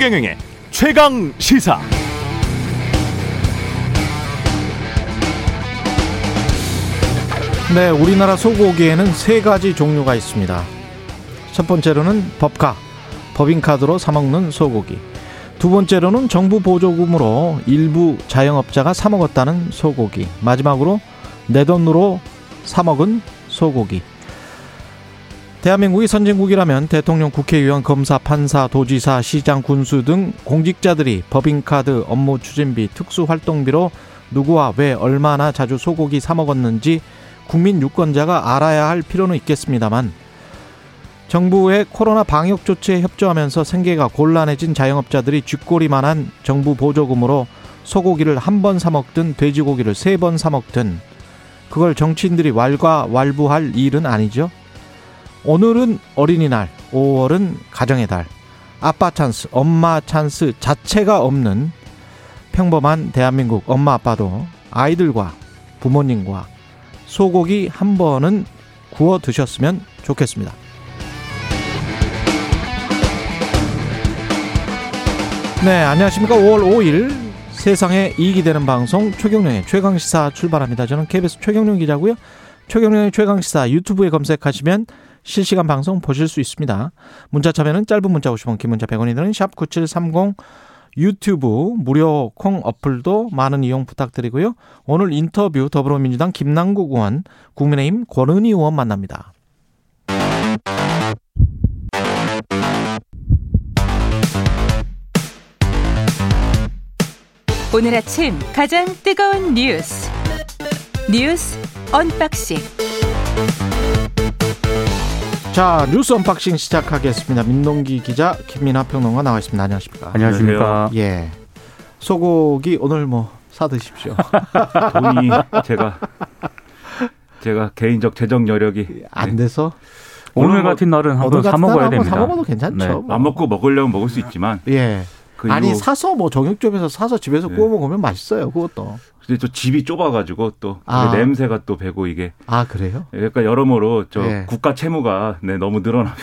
최경영의 최강 시사. 네, 우리나라 소고기에는 세 가지 종류가 있습니다. 첫 번째로는 법카, 법인카드로 사먹는 소고기. 두 번째로는 정부 보조금으로 일부 자영업자가 사먹었다는 소고기. 마지막으로 내 돈으로 사먹은 소고기. 대한민국이 선진국이라면 대통령, 국회의원, 검사, 판사, 도지사, 시장, 군수 등 공직자들이 법인카드, 업무 추진비, 특수활동비로 누구와 왜 얼마나 자주 소고기 사 먹었는지 국민 유권자가 알아야 할 필요는 있겠습니다만 정부의 코로나 방역 조치에 협조하면서 생계가 곤란해진 자영업자들이 쥐꼬리만한 정부 보조금으로 소고기를 한 번 사 먹든 돼지고기를 세 번 사 먹든 그걸 정치인들이 왈가왈부할 일은 아니죠. 오늘은 어린이날, 5월은 가정의 달, 아빠 찬스, 엄마 찬스 자체가 없는 평범한 대한민국 엄마 아빠도 아이들과 부모님과 소고기 한 번은 구워 드셨으면 좋겠습니다. 네, 안녕하십니까. 5월 5일 세상에 이익이 되는 방송 최경령의 최강시사 출발합니다. 저는 KBS 최경령 기자고요. 최경령의 최강시사 유튜브에 검색하시면 실시간 방송 보실 수 있습니다. 문자 참여는 짧은 문자 50원, 긴 문자 100원이 드는 샵 9730 유튜브 무료 콩 어플도 많은 이용 부탁드리고요. 오늘 인터뷰 더불어민주당 김남국 의원, 국민의힘 권은희 의원 만납니다. 오늘 아침 가장 뜨거운 뉴스 뉴스 언박싱 자 뉴스 언박싱 시작하겠습니다. 민동기 기자 김민하 평론가 나와 있습니다. 안녕하십니까? 안녕하십니까? 예. 소고기 오늘 뭐 사드십시오. 돈이 제가 제가 개인적 재정 여력이 안 돼서 오늘 오늘 뭐- 같은 날은 한번 사 먹어야 됩니다. 사 먹어도 괜찮죠. 네. 뭐. 안 먹고 먹으려면 먹을 수 있지만 예. 그 아니 사서 뭐 정육점에서 사서 집에서 네. 구워 먹으면 맛있어요. 그것도. 근데 또 집이 좁아가지고 또 아. 냄새가 또 배고 이게 아 그래요? 그러니까 여러모로 저 네. 국가 채무가 네, 너무 늘어나면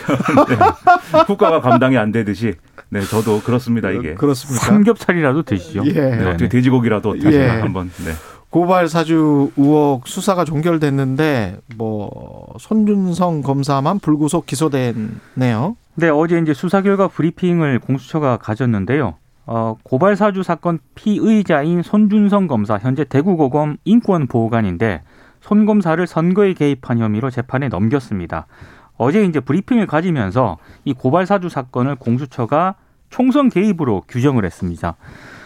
네, 국가가 감당이 안 되듯이 네 저도 그렇습니다 이게 그렇습니까? 삼겹살이라도 드시죠. 예. 네, 어떻게 돼지고기라도 어떻게 예. 한번 네. 고발 사주 의혹 수사가 종결됐는데 뭐 손준성 검사만 불구속 기소됐네요. 네, 어제 이제 수사 결과 브리핑을 공수처가 가졌는데요. 어, 고발 사주 사건 피의자인 손준성 검사 현재 대구고검 인권보호관인데 손 검사를 선거에 개입한 혐의로 재판에 넘겼습니다. 어제 이제 브리핑을 가지면서 이 고발 사주 사건을 공수처가 총선 개입으로 규정을 했습니다.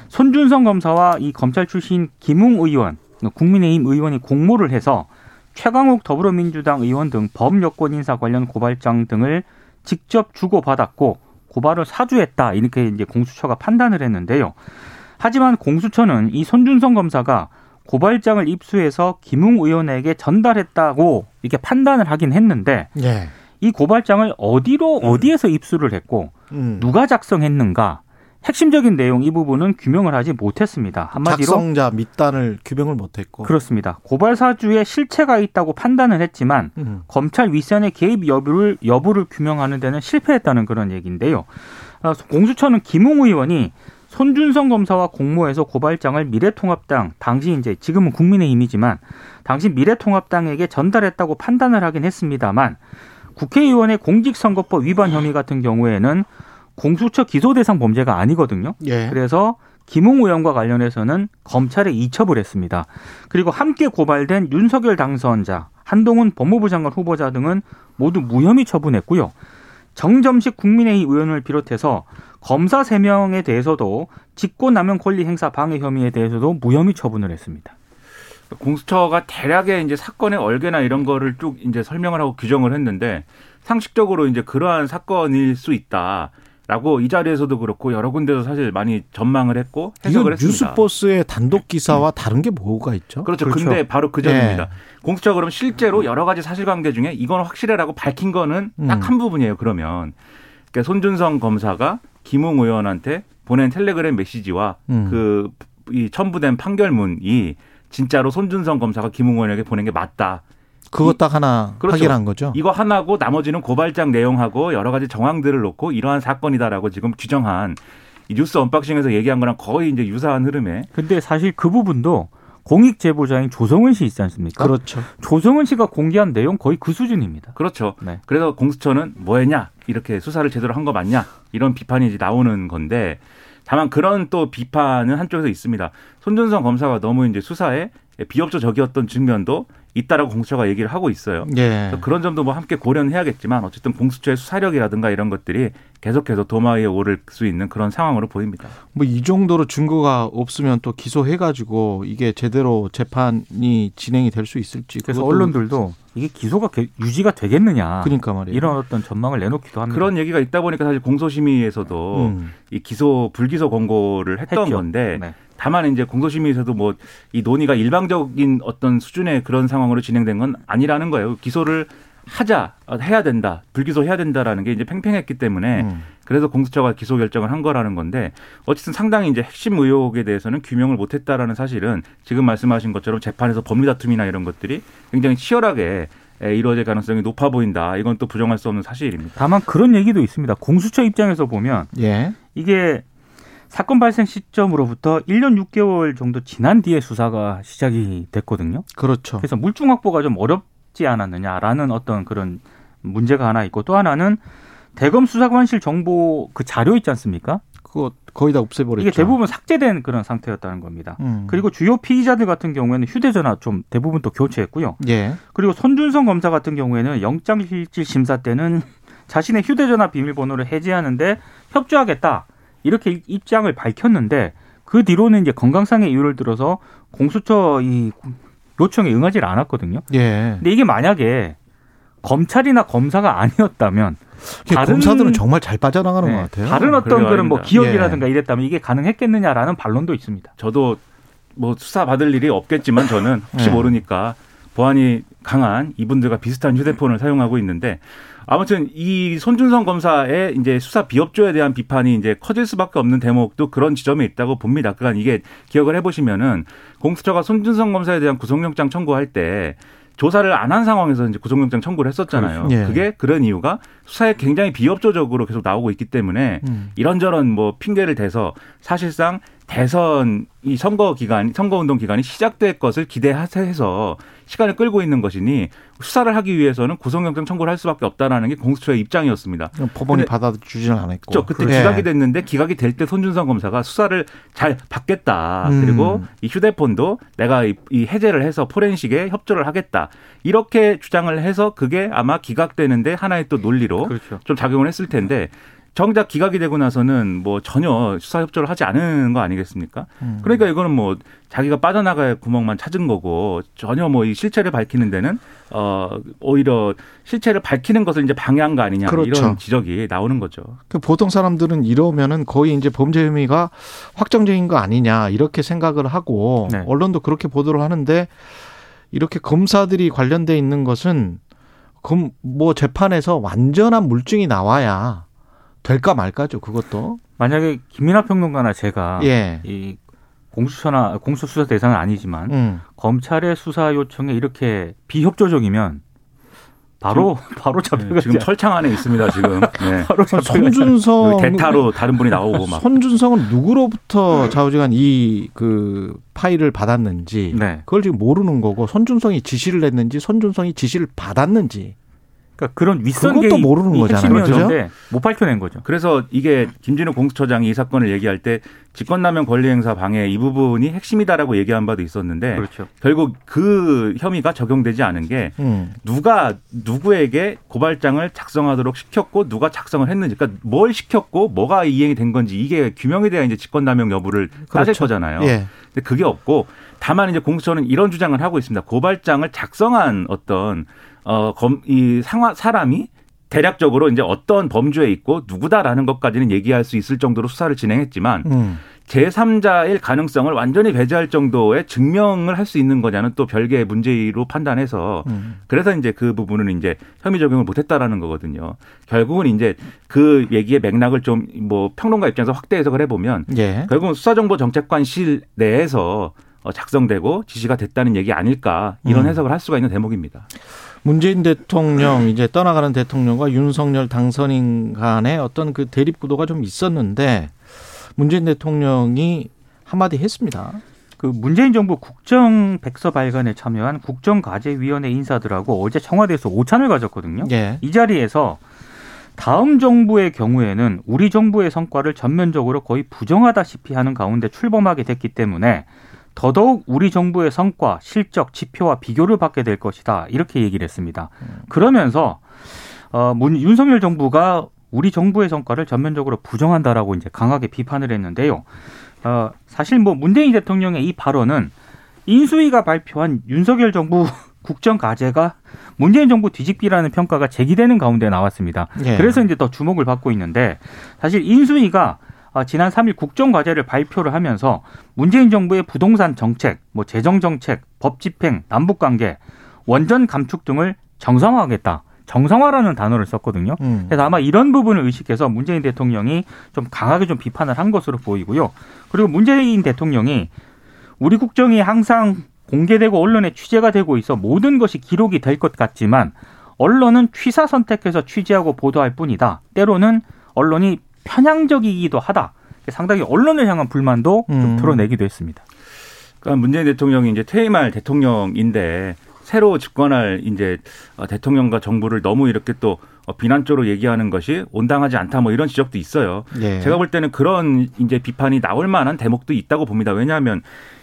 손준성 검사와 이 검찰 출신 김웅 의원, 국민의힘 의원이 공모를 해서 최강욱 더불어민주당 의원 등 범여권 인사 관련 고발장 등을 직접 주고받았고 고발을 사주했다 이렇게 이제 공수처가 판단을 했는데요. 하지만 공수처는 이 손준성 검사가 고발장을 입수해서 김웅 의원에게 전달했다고 이렇게 판단을 하긴 했는데 예. 이 고발장을 어디로 어디에서 입수를 했고 음. 누가 작성했는가 핵심적인 내용 이 부분은 규명을 하지 못했습니다. 한마디로 작성자 밑단을 규명을 못했고. 그렇습니다. 고발 사주에 실체가 있다고 판단을 했지만 음. 검찰 윗선의 개입 여부를 여부를 규명하는 데는 실패했다는 그런 얘기인데요. 아, 공수처는 김웅 의원이 손준성 검사와 공모해서 고발장을 미래통합당 당시 이제 지금은 국민의힘이지만 당시 미래통합당에게 전달했다고 판단을 하긴 했습니다만 국회의원의 공직선거법 위반 혐의 같은 경우에는 공수처 기소 대상 범죄가 아니거든요. 예. 그래서 김웅 의원과 관련해서는 검찰에 이첩을 했습니다. 그리고 함께 고발된 윤석열 당선자, 한동훈 법무부 장관 후보자 등은 모두 무혐의 처분했고요. 정점식 국민의힘 의원을 비롯해서 검사 3명에 대해서도 직권남용 권리 행사 방해 혐의에 대해서도 무혐의 처분을 했습니다. 공수처가 대략의 이제 사건의 얼개나 이런 거를 쭉 이제 설명을 하고 규정을 했는데 상식적으로 이제 그러한 사건일 수 있다. 라고 이 자리에서도 그렇고 여러 군데서 사실 많이 전망을 했고 해석을 했습니다. 뉴스버스의 단독 기사와 다른 게 뭐가 있죠? 그렇죠. 그렇죠. 근데 바로 그 점입니다. 예. 공수처가 그럼 실제로 여러 가지 사실관계 중에 이건 확실해라고 밝힌 거는 음. 딱한 부분이에요. 그러면 그러니까 손준성 검사가 김웅 의원한테 보낸 텔레그램 메시지와 음. 그이 첨부된 판결문이 진짜로 손준성 검사가 김웅 의원에게 보낸 게 맞다. 그거 딱 하나 그렇죠. 확인한 거죠. 이거 하나고 나머지는 고발장 내용하고 여러 가지 정황들을 놓고 이러한 사건이다라고 지금 규정한 이 뉴스 언박싱에서 얘기한 거랑 거의 이제 유사한 흐름에 근데 사실 그 부분도 공익 제보자인 조성은 씨 있지 않습니까? 그렇죠. 조성은 씨가 공개한 내용 거의 그 수준입니다. 그렇죠. 네. 그래서 공수처는 뭐했냐 이렇게 수사를 제대로 한 거 맞냐 이런 비판이 이제 나오는 건데 다만 그런 또 비판은 한쪽에서 있습니다. 손준성 검사가 너무 이제 수사에 비협조적이었던 측면도 있다라고 공수처가 얘기를 하고 있어요. 예. 그래서 그런 점도 뭐 함께 고려는 해야겠지만 어쨌든 공수처의 수사력이라든가 이런 것들이 계속해서 도마 위에 오를 수 있는 그런 상황으로 보입니다. 뭐 이 정도로 증거가 없으면 또 기소해가지고 이게 제대로 재판이 진행이 될 수 있을지. 그래서 언론들도 이게 기소가 개- 유지가 되겠느냐 그러니까 말이에요. 이런 어떤 전망을 내놓기도 합니다. 그런 얘기가 있다 보니까 사실 공소심의에서도 음. 이 기소 불기소 권고를 했던 했죠. 건데 네. 다만 이제 공소심의에서도 뭐 이 논의가 일방적인 어떤 수준의 그런 상황으로 진행된 건 아니라는 거예요. 기소를 하자 어, 해야 된다 불기소 해야 된다라는 게 이제 팽팽했기 때문에 음. 그래서 공수처가 기소 결정을 한 거라는 건데 어쨌든 상당히 이제 핵심 의혹에 대해서는 규명을 못했다라는 사실은 지금 말씀하신 것처럼 재판에서 법리 다툼이나 이런 것들이 굉장히 치열하게 에, 이루어질 가능성이 높아 보인다. 이건 또 부정할 수 없는 사실입니다. 다만 그런 얘기도 있습니다. 공수처 입장에서 보면 예. 이게 사건 발생 시점으로부터 1년 6개월 정도 지난 뒤에 수사가 시작이 됐거든요. 그렇죠. 그래서 물증 확보가 좀 어렵지 않았느냐라는 어떤 그런 문제가 하나 있고 또 하나는 대검 수사관실 정보 그 자료 있지 않습니까? 그거 거의 다 없애버렸죠. 이게 대부분 삭제된 그런 상태였다는 겁니다. 음. 그리고 주요 피의자들 같은 경우에는 휴대전화 좀 대부분 또 교체했고요. 예. 그리고 손준성 검사 같은 경우에는 영장실질 심사 때는 자신의 휴대전화 비밀번호를 해제하는데 협조하겠다 이렇게 입장을 밝혔는데 그 뒤로는 이제 건강상의 이유를 들어서 공수처 이 요청에 응하지 않았거든요. 예. 근데 이게 만약에 검찰이나 검사가 아니었다면 다른- 검사들은 정말 잘 빠져나가는 네, 것 같아요. 다른 어떤 그런 뭐. 기억이라든가 이랬다면 이게 가능했겠느냐라는 반론도 있습니다. 저도 뭐 수사 받을 일이 없겠지만 저는 혹시 네. 모르니까 보안이 강한 이분들과 비슷한 휴대폰을 사용하고 있는데 아무튼 이 손준성 검사의 이제 수사 비협조에 대한 비판이 이제 커질 수밖에 없는 대목도 그런 지점에 있다고 봅니다. 그러니까 이게 기억을 해보시면은 공수처가 손준성 검사에 대한 구속영장 청구할 때 조사를 안 한 상황에서 이제 구속영장 청구를 했었잖아요. 그렇죠. 예. 그게 그런 이유가 수사에 굉장히 비협조적으로 계속 나오고 있기 때문에 음. 이런저런 뭐 핑계를 대서 사실상 대선 이 선거 기간, 선거 운동 기간이 시작될 것을 기대해서 시간을 끌고 있는 것이니 수사를 하기 위해서는 구속영장 청구를 할 수밖에 없다라는 게 공수처의 입장이었습니다. 법원이 받아주지는 않았고. 그렇죠. 그때 예. 기각이 됐는데 기각이 될 때 손준성 검사가 수사를 잘 받겠다. 음. 그리고 이 휴대폰도 내가 이, 이 해제를 해서 포렌식에 협조를 하겠다. 이렇게 주장을 해서 그게 아마 기각되는데 하나의 또 논리로 그렇죠. 좀 작용을 했을 텐데 정작 기각이 되고 나서는 뭐 전혀 수사 협조를 하지 않은 거 아니겠습니까? 음. 그러니까 이거는 뭐 자기가 빠져나갈 구멍만 찾은 거고 전혀 뭐 이 실체를 밝히는 데는 어 오히려 실체를 밝히는 것을 이제 방해한 거 아니냐 그렇죠. 이런 지적이 나오는 거죠. 그 보통 사람들은 이러면은 거의 이제 범죄 혐의가 확정적인 거 아니냐 이렇게 생각을 하고 네. 언론도 그렇게 보도를 하는데 이렇게 검사들이 관련돼 있는 것은 금뭐 재판에서 완전한 물증이 나와야 될까 말까죠 그것도 만약에 김민하 평론가나 제가 예 이 공수처나 공수 수사 대상은 아니지만 음. 검찰의 수사 요청에 이렇게 비협조적이면 바로 바로 잡혀가지 네, 지금 철창 안에 있습니다 지금. 네. 바로 손준성 대타로 다른 분이 나오고 막. 손준성은 누구로부터 좌우지간 이 그 파일을 받았는지 네. 그걸 지금 모르는 거고 손준성이 지시를 했는지 손준성이 지시를 받았는지 그러니까 그런 윗선 그것도 모르는 거잖아요. 핵심이었는데 못 밝혀낸 거죠. 그래서 이게 김진우 공수처장이 이 사건을 얘기할 때 직권남용 권리행사 방해 이 부분이 핵심이다라고 얘기한 바도 있었는데 그렇죠. 결국 그 혐의가 적용되지 않은 게 음. 누가 누구에게 고발장을 작성하도록 시켰고 누가 작성을 했는지 그러니까 뭘 시켰고 뭐가 이행이 된 건지 이게 규명에 대한 이제 직권남용 여부를 따질 그렇죠. 거잖아요. 예. 근데 그게 없고 다만 이제 공수처는 이런 주장을 하고 있습니다. 고발장을 작성한 어떤 어 검 이 상화 사람이 대략적으로 이제 어떤 범죄에 있고 누구다라는 것까지는 얘기할 수 있을 정도로 수사를 진행했지만 음. 제3자일 가능성을 완전히 배제할 정도의 증명을 할 수 있는 거냐는 또 별개의 문제로 판단해서 음. 그래서 이제 그 부분은 이제 혐의 적용을 못했다라는 거거든요. 결국은 이제 그 얘기의 맥락을 좀 뭐 평론가 입장에서 확대 해석을 해보면 예. 결국은 수사정보정책관실 내에서 어, 작성되고 지시가 됐다는 얘기 아닐까 이런 음. 해석을 할 수가 있는 대목입니다. 문재인 대통령 이제 떠나가는 대통령과 윤석열 당선인 간의 어떤 그 대립 구도가 좀 있었는데 문재인 대통령이 한마디 했습니다. 그 문재인 정부 국정 백서 발간에 참여한 국정과제위원회 인사들하고 어제 청와대에서 오찬을 가졌거든요. 예. 이 자리에서 다음 정부의 경우에는 우리 정부의 성과를 전면적으로 거의 부정하다시피 하는 가운데 출범하게 됐기 때문에 더더욱 우리 정부의 성과, 실적, 지표와 비교를 받게 될 것이다. 이렇게 얘기를 했습니다. 그러면서 어, 문, 윤석열 정부가 우리 정부의 성과를 전면적으로 부정한다라고 이제 강하게 비판을 했는데요. 어, 사실 뭐 문재인 대통령의 이 발언은 인수위가 발표한 윤석열 정부 국정 과제가 문재인 정부 뒤집기라는 평가가 제기되는 가운데 나왔습니다. 예. 그래서 이제 더 주목을 받고 있는데 사실 인수위가 아, 지난 3일 국정 과제를 발표를 하면서 문재인 정부의 부동산 정책, 뭐 재정 정책, 법 집행, 남북 관계, 원전 감축 등을 정상화하겠다. 정상화라는 단어를 썼거든요. 음. 그래서 아마 이런 부분을 의식해서 문재인 대통령이 좀 강하게 좀 비판을 한 것으로 보이고요. 그리고 문재인 대통령이 우리 국정이 항상 공개되고 언론에 취재가 되고 있어 모든 것이 기록이 될 것 같지만 언론은 취사 선택해서 취재하고 보도할 뿐이다. 때로는 언론이 편향적이기도 하다. 상당히 언론을 향한 불만도 좀 음. 드러내기도 했습니다. 그러니까 문재인 대통령이 이제 퇴임할 대통령인데 새로 집권할 이제 어, 대통령과 정부를 너무 이렇게 또 어, 비난적으로 얘기하는 것이 온당하지 않다 뭐 이런 지적도 있어요. 예. 제가 볼 때는 그런 이제 비판이 나올 만한 대목도 있다고 봅니다. 왜냐하면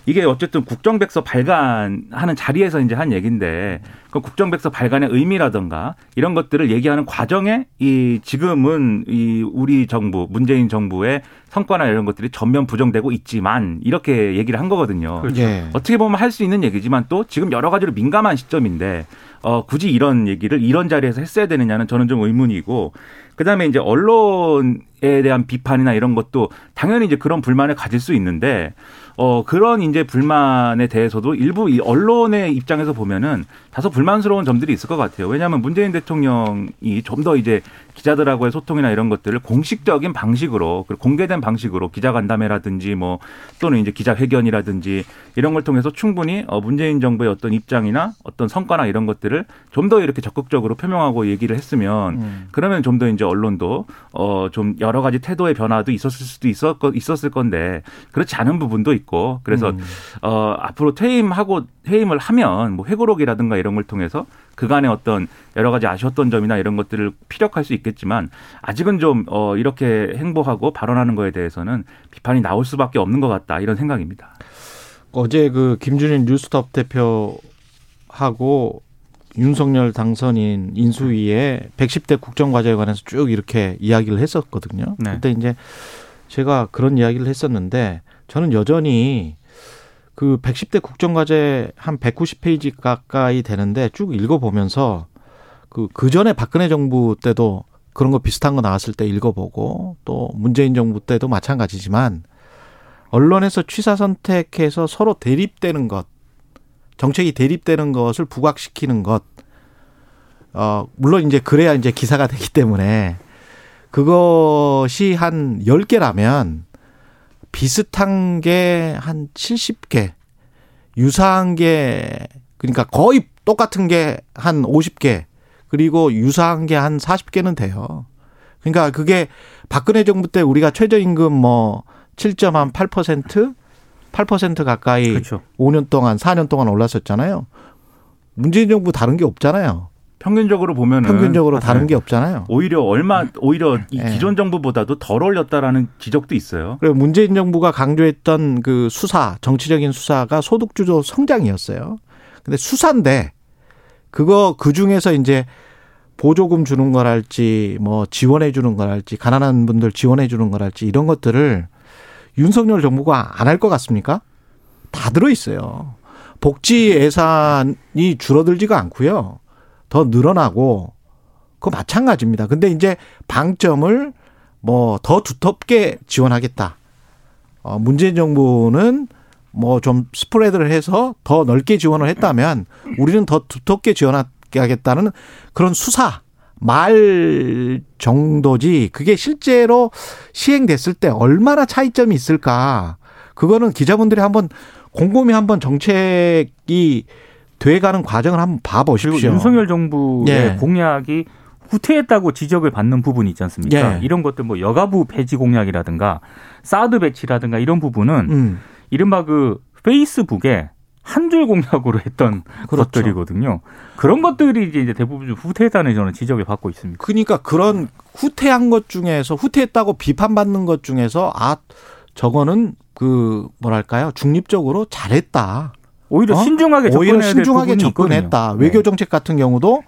이게 어쨌든 국정백서 발간하는 자리에서 이제 한 얘기인데 그 국정백서 발간의 의미라든가 이런 것들을 얘기하는 과정에 이 지금은 이 우리 정부 문재인 정부의 성과나 이런 것들이 전면 부정되고 있지만 이렇게 얘기를 한 거거든요. 예. 어떻게 보면 할 수 있는 얘기지만 또 지금 여러 가지로 민감한 시점인데 어, 굳이 이런 얘기를 이런 자리에서 했어야 되느냐는 저는 좀 의문이고 그다음에 이제 언론에 대한 비판이나 이런 것도 당연히 이제 그런 불만을 가질 수 있는데 어 그런 이제 불만에 대해서도 일부 이 언론의 입장에서 보면은 다소 불만스러운 점들이 있을 것 같아요. 왜냐하면 문재인 대통령이 좀 더 이제 기자들하고의 소통이나 이런 것들을 공식적인 방식으로 그리고 공개된 방식으로 기자간담회라든지 뭐 또는 이제 기자회견이라든지 이런 걸 통해서 충분히 어 문재인 정부의 어떤 입장이나 어떤 성과나 이런 것들을 좀 더 이렇게 적극적으로 표명하고 얘기를 했으면 음. 그러면 좀 더 이제 언론도 어 좀 여러 가지 태도의 변화도 있었을 수도 있었 있었을 건데 그렇지 않은 부분도 있고 그래서 음. 어 앞으로 퇴임하고 퇴임을 하면 뭐 회고록이라든가 이런 걸 통해서 그간의 어떤 여러 가지 아쉬웠던 점이나 이런 것들을 피력할 수 있겠지만 아직은 좀 어 이렇게 행보하고 발언하는 거에 대해서는 비판이 나올 수밖에 없는 것 같다 이런 생각입니다. 어제 그 김준일 뉴스톱 대표하고 윤석열 당선인 인수위에 110대 국정과제에 관해서 쭉 이렇게 이야기를 했었거든요. 네. 그때 이제 제가 그런 이야기를 했었는데 저는 여전히 그 110대 국정과제 한 190페이지 가까이 되는데 쭉 읽어보면서 그, 그 전에 박근혜 정부 때도 그런 거 비슷한 거 나왔을 때 읽어보고 또 문재인 정부 때도 마찬가지지만 언론에서 취사 선택해서 서로 대립되는 것, 정책이 대립되는 것을 부각시키는 것, 어, 물론 이제 그래야 이제 기사가 되기 때문에 그것이 한 10개라면 비슷한 게 한 70개, 유사한 게, 그러니까 거의 똑같은 게 한 50개, 그리고 유사한 게 한 40개는 돼요. 그러니까 그게 박근혜 정부 때 우리가 최저임금 뭐 7.8% 8% 가까이 그렇죠. 5년 동안 4년 동안 올랐었잖아요. 문재인 정부 다른 게 없잖아요. 평균적으로 보면은 평균적으로 다른 네. 게 없잖아요. 오히려 얼마 오히려 이 예. 기존 정부보다도 덜 올렸다라는 지적도 있어요. 그리고 문재인 정부가 강조했던 그 수사, 정치적인 수사가 소득 주도 성장이었어요. 근데 수사인데 그거 그 중에서 이제 보조금 주는 거랄지 뭐 지원해 주는 거랄지 가난한 분들 지원해 주는 거랄지 이런 것들을 윤석열 정부가 안 할 것 같습니까? 다 들어 있어요. 복지 예산이 줄어들지가 않고요. 더 늘어나고 그거 마찬가지입니다. 근데 이제 방점을 뭐 더 두텁게 지원하겠다. 어, 문재인 정부는 뭐 좀 스프레드를 해서 더 넓게 지원을 했다면 우리는 더 두텁게 지원하겠다는 그런 수사 말 정도지 그게 실제로 시행됐을 때 얼마나 차이점이 있을까 그거는 기자분들이 한번 곰곰이 한번 정책이 돼가는 과정을 한번 봐보십시오. 윤석열 정부의 예. 공약이 후퇴했다고 지적을 받는 부분이 있지 않습니까? 예. 이런 것들 뭐 여가부 폐지 공약이라든가 사드 배치라든가 이런 부분은 음. 이른바 그 페이스북에 한 줄 공약으로 했던 그렇죠. 것들이거든요. 그런 것들이 이제 대부분 좀 후퇴했다는 저는 지적을 받고 있습니다. 그러니까 그런 후퇴한 것 중에서 후퇴했다고 비판받는 것 중에서 아 저거는 그 뭐랄까요 중립적으로 잘했다. 오히려 어? 신중하게 접근해야 오히려 될 신중하게 접근했다. 있거든요. 외교 네. 정책 같은 경우도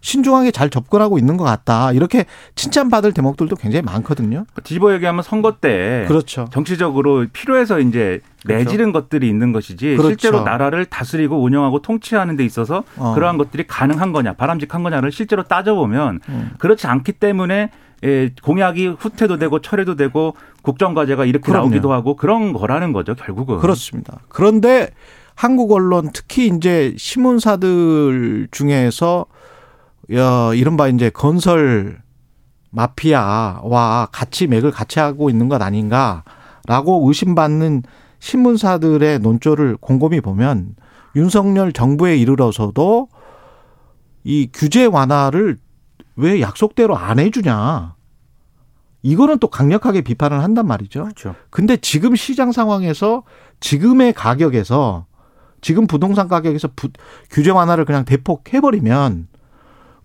신중하게 잘 접근하고 있는 것 같다. 이렇게 칭찬받을 대목들도 굉장히 많거든요. 뒤집어 얘기하면 선거 때 그렇죠. 정치적으로 필요해서 이제 내지른 것들이 있는 것이지 그렇죠. 실제로 나라를 다스리고 운영하고 통치하는 데 있어서 어. 그러한 것들이 가능한 거냐 바람직한 거냐를 실제로 따져보면 음. 그렇지 않기 때문에 예, 공약이 후퇴도 되고 철회도 되고 국정과제가 이렇게 그럼요. 나오기도 하고 그런 거라는 거죠 결국은 그렇습니다. 그런데 한국 언론 특히 이제 신문사들 중에서 야, 이른바 이제 건설 마피아와 같이 맥을 같이 하고 있는 것 아닌가라고 의심받는 신문사들의 논조를 곰곰이 보면 윤석열 정부에 이르러서도 이 규제 완화를 왜 약속대로 안 해주냐. 이거는 또 강력하게 비판을 한단 말이죠. 그렇죠. 근데 지금 시장 상황에서 지금의 가격에서 지금 부동산 가격에서 부, 규제 완화를 그냥 대폭 해버리면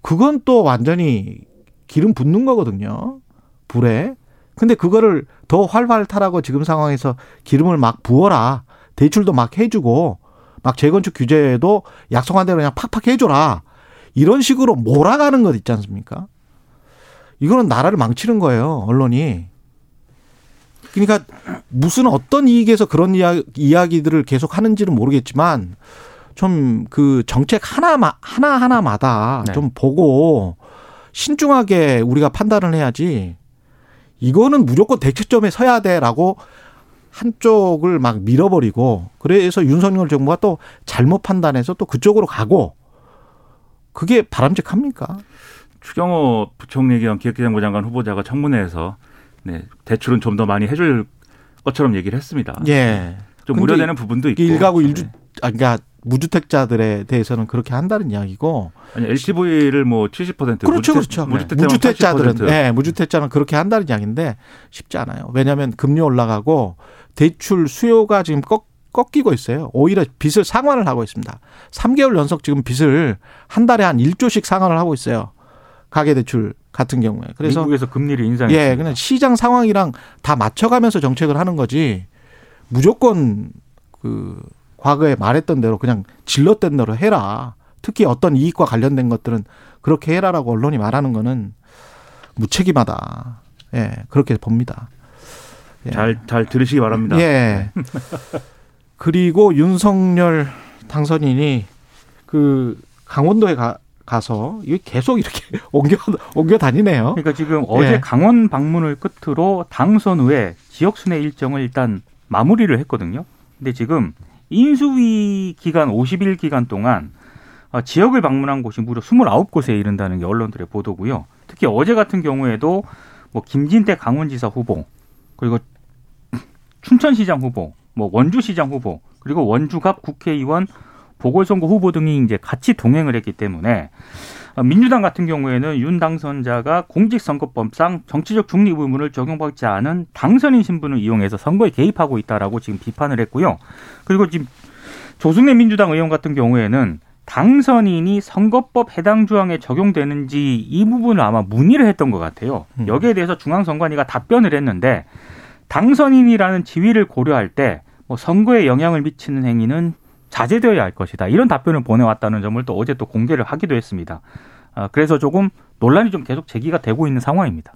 그건 또 완전히 기름 붓는 거거든요. 불에. 근데 그거를 더 활발 타라고 지금 상황에서 기름을 막 부어라. 대출도 막 해주고 막 재건축 규제도 약속한 대로 그냥 팍팍 해줘라. 이런 식으로 몰아가는 것 있지 않습니까? 이거는 나라를 망치는 거예요, 언론이. 그러니까 무슨 어떤 이익에서 그런 이야, 이야기들을 계속 하는지는 모르겠지만 좀 그 정책 하나 하나 하나마다 네. 좀 보고 신중하게 우리가 판단을 해야지. 이거는 무조건 대책점에 서야 돼라고 한쪽을 막 밀어버리고 그래서 윤석열 정부가 또 잘못 판단해서 또 그쪽으로 가고 그게 바람직합니까? 추경호 부총리 겸 기획재정부 장관 후보자가 청문회에서 네, 대출은 좀 더 많이 해줄 것처럼 얘기를 했습니다. 예. 좀 우려되는 부분도 있고. 일가구 일주 네. 아 그러니까 무주택자들에 대해서는 그렇게 한다는 이야기고 아니 LTV를 뭐 70% 그렇죠, 무주택, 그렇죠. 무주택자는 무주택자들은 80%. 예, 무주택자는 그렇게 한다는 이야기인데 쉽지 않아요. 왜냐하면 금리 올라가고 대출 수요가 지금 꺾, 꺾이고 있어요. 오히려 빚을 상환을 하고 있습니다. 3개월 연속 지금 빚을 한 달에 한 1조씩 상환을 하고 있어요. 가계 대출 같은 경우에. 그래서 미국에서 금리를 인상했습니다. 예, 그냥 시장 상황이랑 다 맞춰가면서 정책을 하는 거지 무조건 그 과거에 말했던 대로 그냥 질렀던 대로 해라. 특히 어떤 이익과 관련된 것들은 그렇게 해라라고 언론이 말하는 거는 무책임하다. 예, 그렇게 봅니다. 예. 잘, 잘 들으시기 바랍니다. 예. 그리고 윤석열 당선인이 그 강원도에 가, 가서 이게 계속 이렇게 옮겨 옮겨 다니네요. 그러니까 지금 어제 예. 강원 방문을 끝으로 당선 후에 지역 순회 일정을 일단 마무리를 했거든요. 근데 지금 인수위 기간 50일 기간 동안 어, 지역을 방문한 곳이 무려 29곳에 이른다는 게 언론들의 보도고요. 특히 어제 같은 경우에도 뭐 김진태 강원지사 후보 그리고 춘천시장 후보, 뭐 원주시장 후보 그리고 원주갑 국회의원 보궐선거 후보 등이 이제 같이 동행을 했기 때문에 어, 민주당 같은 경우에는 윤 당선자가 공직선거법상 정치적 중립 의무를 적용받지 않은 당선인 신분을 이용해서 선거에 개입하고 있다라고 지금 비판을 했고요. 그리고 지금 조승래 민주당 의원 같은 경우에는 당선인이 선거법 해당 조항에 적용되는지 이 부분을 아마 문의를 했던 것 같아요. 음. 여기에 대해서 중앙선관위가 답변을 했는데 당선인이라는 지위를 고려할 때 뭐 선거에 영향을 미치는 행위는 자제되어야 할 것이다. 이런 답변을 보내왔다는 점을 또 어제 또 공개를 하기도 했습니다. 아, 그래서 조금 논란이 좀 계속 제기가 되고 있는 상황입니다.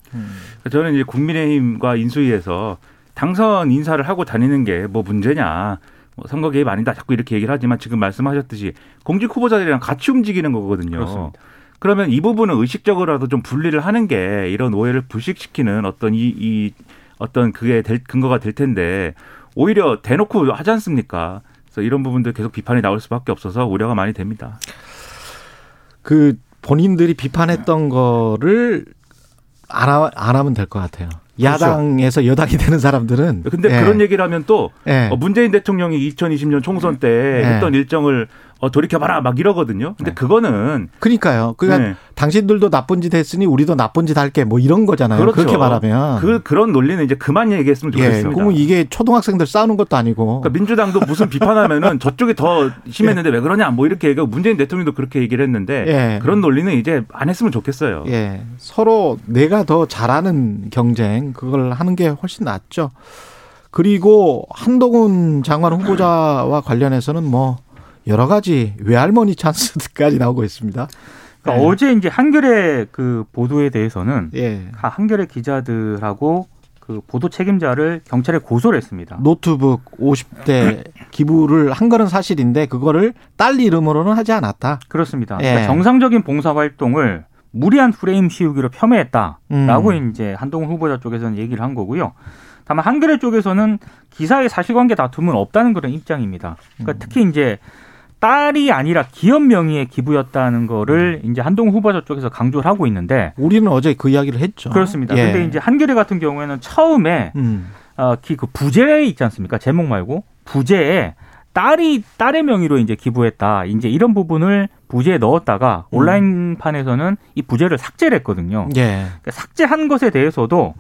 저는 이제 국민의힘과 인수위에서 당선 인사를 하고 다니는 게 뭐 문제냐. 뭐 선거 개입 아니다. 자꾸 이렇게 얘기를 하지만 지금 말씀하셨듯이 공직 후보자들이랑 같이 움직이는 거거든요. 그렇습니다. 그러면 이 부분은 의식적으로라도 좀 분리를 하는 게 이런 오해를 불식시키는 어떤 이, 이 어떤 그게 될 근거가 될 텐데 오히려 대놓고 하지 않습니까? 그래서 이런 부분들 계속 비판이 나올 수밖에 없어서 우려가 많이 됩니다. 그 본인들이 비판했던 거를 안, 하, 안 하면 될 것 같아요. 야당에서 여당이 되는 사람들은 근데 예. 그런 얘기를 하면 또 예. 어, 문재인 대통령이 2020년 총선 때 예. 했던 일정을 어, 돌이켜봐라 막 이러거든요. 근데 그거는 그러니까요. 그러니까 네. 당신들도 나쁜 짓 했으니 우리도 나쁜 짓 할게 뭐 이런 거잖아요. 그렇죠. 그렇게 말하면 그 그런 논리는 이제 그만 얘기했으면 예. 좋겠습니다. 그러면 이게 초등학생들 싸우는 것도 아니고 그러니까 민주당도 무슨 비판하면은 저쪽이 더 심했는데 왜 그러냐 뭐 이렇게 얘기하고 문재인 대통령도 그렇게 얘기를 했는데 예. 그런 논리는 이제 안 했으면 좋겠어요. 예. 서로 내가 더 잘하는 경쟁 그걸 하는 게 훨씬 낫죠. 그리고 한동훈 장관 후보자와 관련해서는 뭐 여러 가지 외할머니 찬스까지 나오고 있습니다. 그러니까 예. 어제 이제 한겨레 그 보도에 대해서는 예. 한겨레 기자들하고 그 보도 책임자를 경찰에 고소를 했습니다. 노트북 50대 기부를 한 거는 사실인데 그거를 딸 이름으로는 하지 않았다. 그렇습니다. 예. 그러니까 정상적인 봉사 활동을 무리한 프레임 씌우기로 폄훼했다라고 음. 이제 한동훈 후보자 쪽에서는 얘기를 한 거고요. 다만 한겨레 쪽에서는 기사의 사실관계 다툼은 없다는 그런 입장입니다. 그러니까 음. 특히 이제 딸이 아니라 기업 명의의 기부였다는 거를 음. 이제 한동훈 후보자 쪽에서 강조를 하고 있는데 우리는 어제 그 이야기를 했죠. 그렇습니다. 예. 근데 이제 한겨레 같은 경우에는 처음에 음. 어, 기- 그 부재 있지 않습니까? 제목 말고 부재에 딸이 딸의 명의로 이제 기부했다. 이제 이런 부분을 부재에 넣었다가 음. 온라인판에서는 이 부재를 삭제를 했거든요. 예. 그러니까 삭제한 것에 대해서도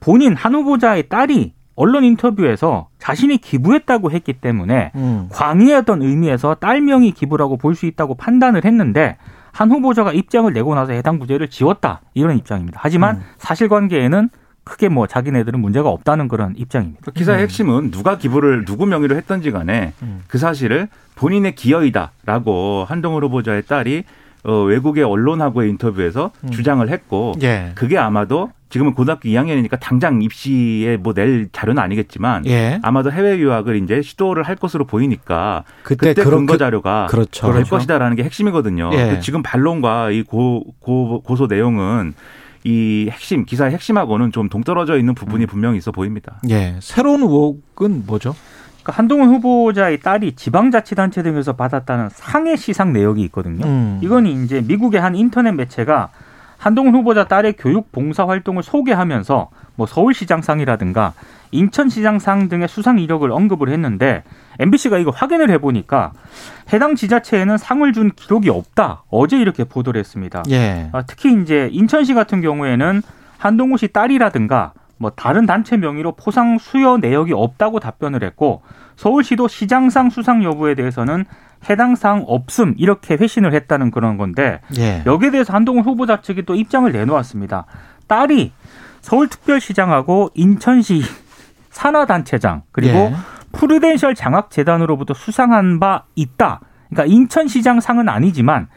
본인 한 후보자의 딸이 언론 인터뷰에서 자신이 기부했다고 했기 때문에 음. 광의했던 의미에서 딸 명의 기부라고 볼 수 있다고 판단을 했는데 한 후보자가 입장을 내고 나서 해당 부재를 지웠다 이런 입장입니다. 하지만 음. 사실관계에는 크게 뭐 자기네들은 문제가 없다는 그런 입장입니다. 기사의 핵심은 누가 기부를 누구 명의로 했던지 간에 음. 그 사실을 본인의 기여이다라고 한동훈 후보자의 딸이 어, 외국의 언론하고의 인터뷰에서 음. 주장을 했고 예. 그게 아마도 지금은 고등학교 2학년이니까 당장 입시에 뭐 낼 자료는 아니겠지만 예. 아마도 해외 유학을 이제 시도를 할 것으로 보이니까 그때, 그때 그런 근거 그- 자료가 그렇죠. 될 그렇죠. 것이다라는 게 핵심이거든요. 예. 그 지금 반론과 이 고, 고, 고소 내용은 이 핵심 기사의 핵심하고는 좀 동떨어져 있는 음. 부분이 분명히 있어 보입니다. 예. 새로운 의혹은 뭐죠? 그러니까 한동훈 후보자의 딸이 지방자치단체 등에서 받았다는 상해 시상 내역이 있거든요. 음. 이건 이제 미국의 한 인터넷 매체가 한동훈 후보자 딸의 교육 봉사 활동을 소개하면서 뭐 서울시장상이라든가 인천시장상 등의 수상 이력을 언급을 했는데 MBC가 이거 확인을 해보니까 해당 지자체에는 상을 준 기록이 없다. 어제 이렇게 보도를 했습니다. 예. 아, 특히 이제 인천시 같은 경우에는 한동훈 씨 딸이라든가 뭐 다른 단체 명의로 포상 수여 내역이 없다고 답변을 했고 서울시도 시장상 수상 여부에 대해서는 해당 사항 없음 이렇게 회신을 했다는 그런 건데 예. 여기에 대해서 한동훈 후보자 측이 또 입장을 내놓았습니다. 딸이 서울특별시장하고 인천시 산하단체장 그리고 예. 프루덴셜 장학재단으로부터 수상한 바 있다. 그러니까 인천시장 상은 아니지만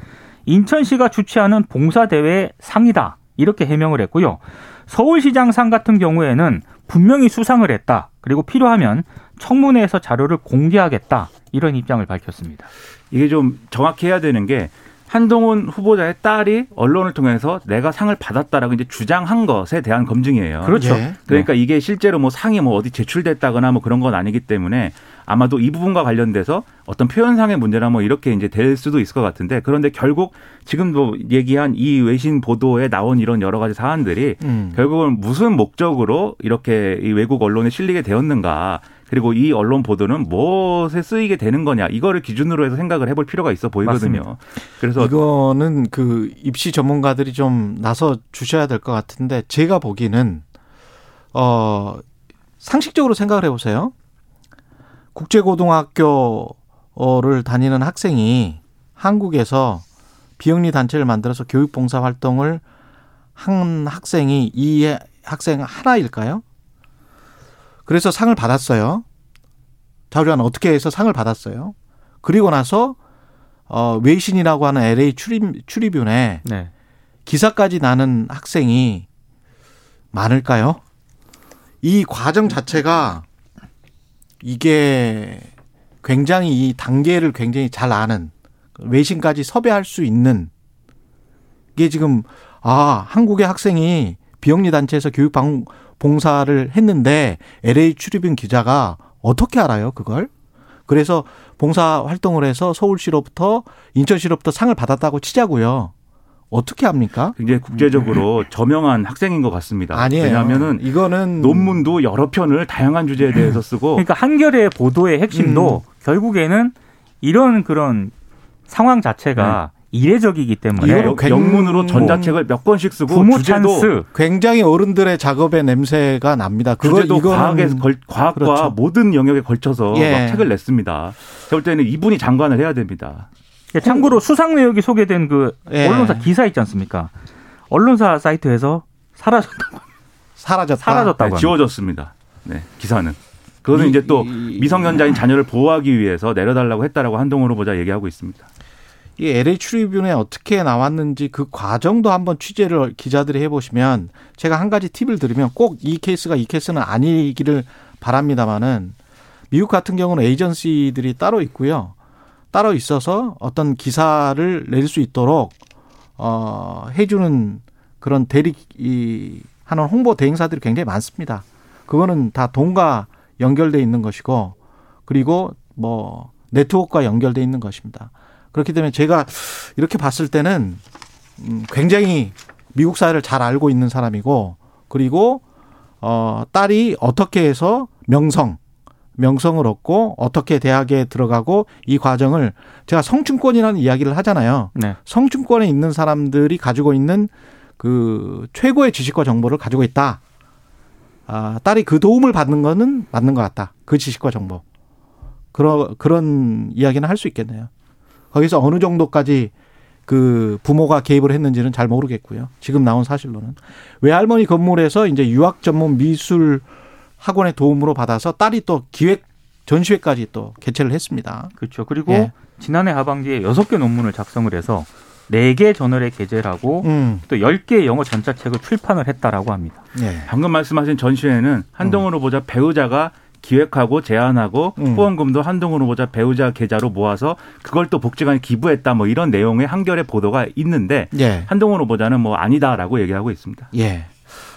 인천시가 주최하는 봉사대회 상이다. 이렇게 해명을 했고요. 서울시장 상 같은 경우에는 분명히 수상을 했다. 그리고 필요하면 청문회에서 자료를 공개하겠다. 이런 입장을 밝혔습니다. 이게 좀 정확히 해야 되는 게 한동훈 후보자의 딸이 언론을 통해서 내가 상을 받았다라고 이제 주장한 것에 대한 검증이에요. 그렇죠. 예. 그러니까 이게 실제로 뭐 상이 뭐 어디 제출됐다거나 뭐 그런 건 아니기 때문에 아마도 이 부분과 관련돼서 어떤 표현상의 문제나 뭐 이렇게 이제 될 수도 있을 것 같은데 그런데 결국 지금도 얘기한 이 외신 보도에 나온 이런 여러 가지 사안들이 음. 결국은 무슨 목적으로 이렇게 이 외국 언론에 실리게 되었는가 그리고 이 언론 보도는 무엇에 쓰이게 되는 거냐 이거를 기준으로 해서 생각을 해볼 필요가 있어 보이거든요. 맞습니다. 그래서 이거는 그 입시 전문가들이 좀 나서 주셔야 될 것 같은데 제가 보기에는 어 상식적으로 생각을 해보세요. 국제고등학교를 다니는 학생이 한국에서 비영리 단체를 만들어서 교육 봉사 활동을 한 학생이 이 학생 하나일까요? 그래서 상을 받았어요. 자료한 어떻게 해서 상을 받았어요. 그리고 나서 어, 외신이라고 하는 LA 출입, 출입윤에 네. 기사까지 나는 학생이 많을까요? 이 과정 자체가 이게 굉장히 이 단계를 굉장히 잘 아는 외신까지 섭외할 수 있는 이게 지금 아 한국의 학생이 비영리 단체에서 교육 방 봉사를 했는데 LA 출입인 기자가 어떻게 알아요 그걸? 그래서 봉사 활동을 해서 서울시로부터 인천시로부터 상을 받았다고 치자고요. 어떻게 합니까? 굉장히 국제적으로 저명한 학생인 것 같습니다. 아니에요. 왜냐하면은 이거는 논문도 여러 편을 다양한 주제에 대해서 쓰고 그러니까 한겨레 보도의 핵심도 음. 결국에는 이런 그런 상황 자체가 이례적이기 때문에 영- 영문으로 전자책을 몇 권씩 쓰고 부모 주제도 찬스 굉장히 어른들의 작업의 냄새가 납니다. 그거 주제도 이거는 과학에 걸, 과학과 그렇죠. 모든 영역에 걸쳐서 예. 막 책을 냈습니다. 제가 볼 때는 이분이 장관을 해야 됩니다. 참고로 수상 내역이 소개된 그 예. 언론사 기사 있지 않습니까? 언론사 사이트에서 사라졌다고 사라졌다. 사라졌다고 네. 지워졌습니다. 네, 기사는. 그거는 이- 이제 또 이- 미성년자인 자녀를 보호하기 위해서 내려달라고 했다라고 한동훈 후보자 얘기하고 있습니다. 이 LA 출입윤에 어떻게 나왔는지 그 과정도 한번 취재를 기자들이 해보시면 제가 한 가지 팁을 드리면 꼭 이 케이스가 이 케이스는 아니기를 바랍니다만은 미국 같은 경우는 에이전시들이 따로 있고요. 따로 있어서 어떤 기사를 낼 수 있도록 어 해주는 그런 대리 이 하는 홍보 대행사들이 굉장히 많습니다. 그거는 다 돈과 연결돼 있는 것이고 그리고 뭐 네트워크와 연결돼 있는 것입니다. 그렇기 때문에 제가 이렇게 봤을 때는 음, 굉장히 미국 사회를 잘 알고 있는 사람이고 그리고 어 딸이 어떻게 해서 명성 명성을 얻고 어떻게 대학에 들어가고 이 과정을 제가 성층권이라는 이야기를 하잖아요. 네. 성층권에 있는 사람들이 가지고 있는 그 최고의 지식과 정보를 가지고 있다. 아, 딸이 그 도움을 받는 거는 맞는 것 같다. 그 지식과 정보. 그런 그런 이야기는 할 수 있겠네요. 거기서 어느 정도까지 그 부모가 개입을 했는지는 잘 모르겠고요. 지금 나온 사실로는 외할머니 건물에서 이제 유학 전문 미술 학원의 도움으로 받아서 딸이 또 기획 전시회까지 또 개최를 했습니다. 그렇죠. 그리고 예. 지난해 하반기에 여섯 개 논문을 작성을 해서 네 개 저널에 게재를 하고 음, 또 열 개의 영어 전자책을 출판을 했다라고 합니다. 예. 방금 말씀하신 전시회는 한동훈 후보자 배우자가 기획하고 제안하고 음. 후원금도 한동훈 후보자 배우자 계좌로 모아서 그걸 또 복지관에 기부했다 뭐 이런 내용의 한결의 보도가 있는데 예. 한동훈 후보자는 뭐 아니다라고 얘기하고 있습니다. 예.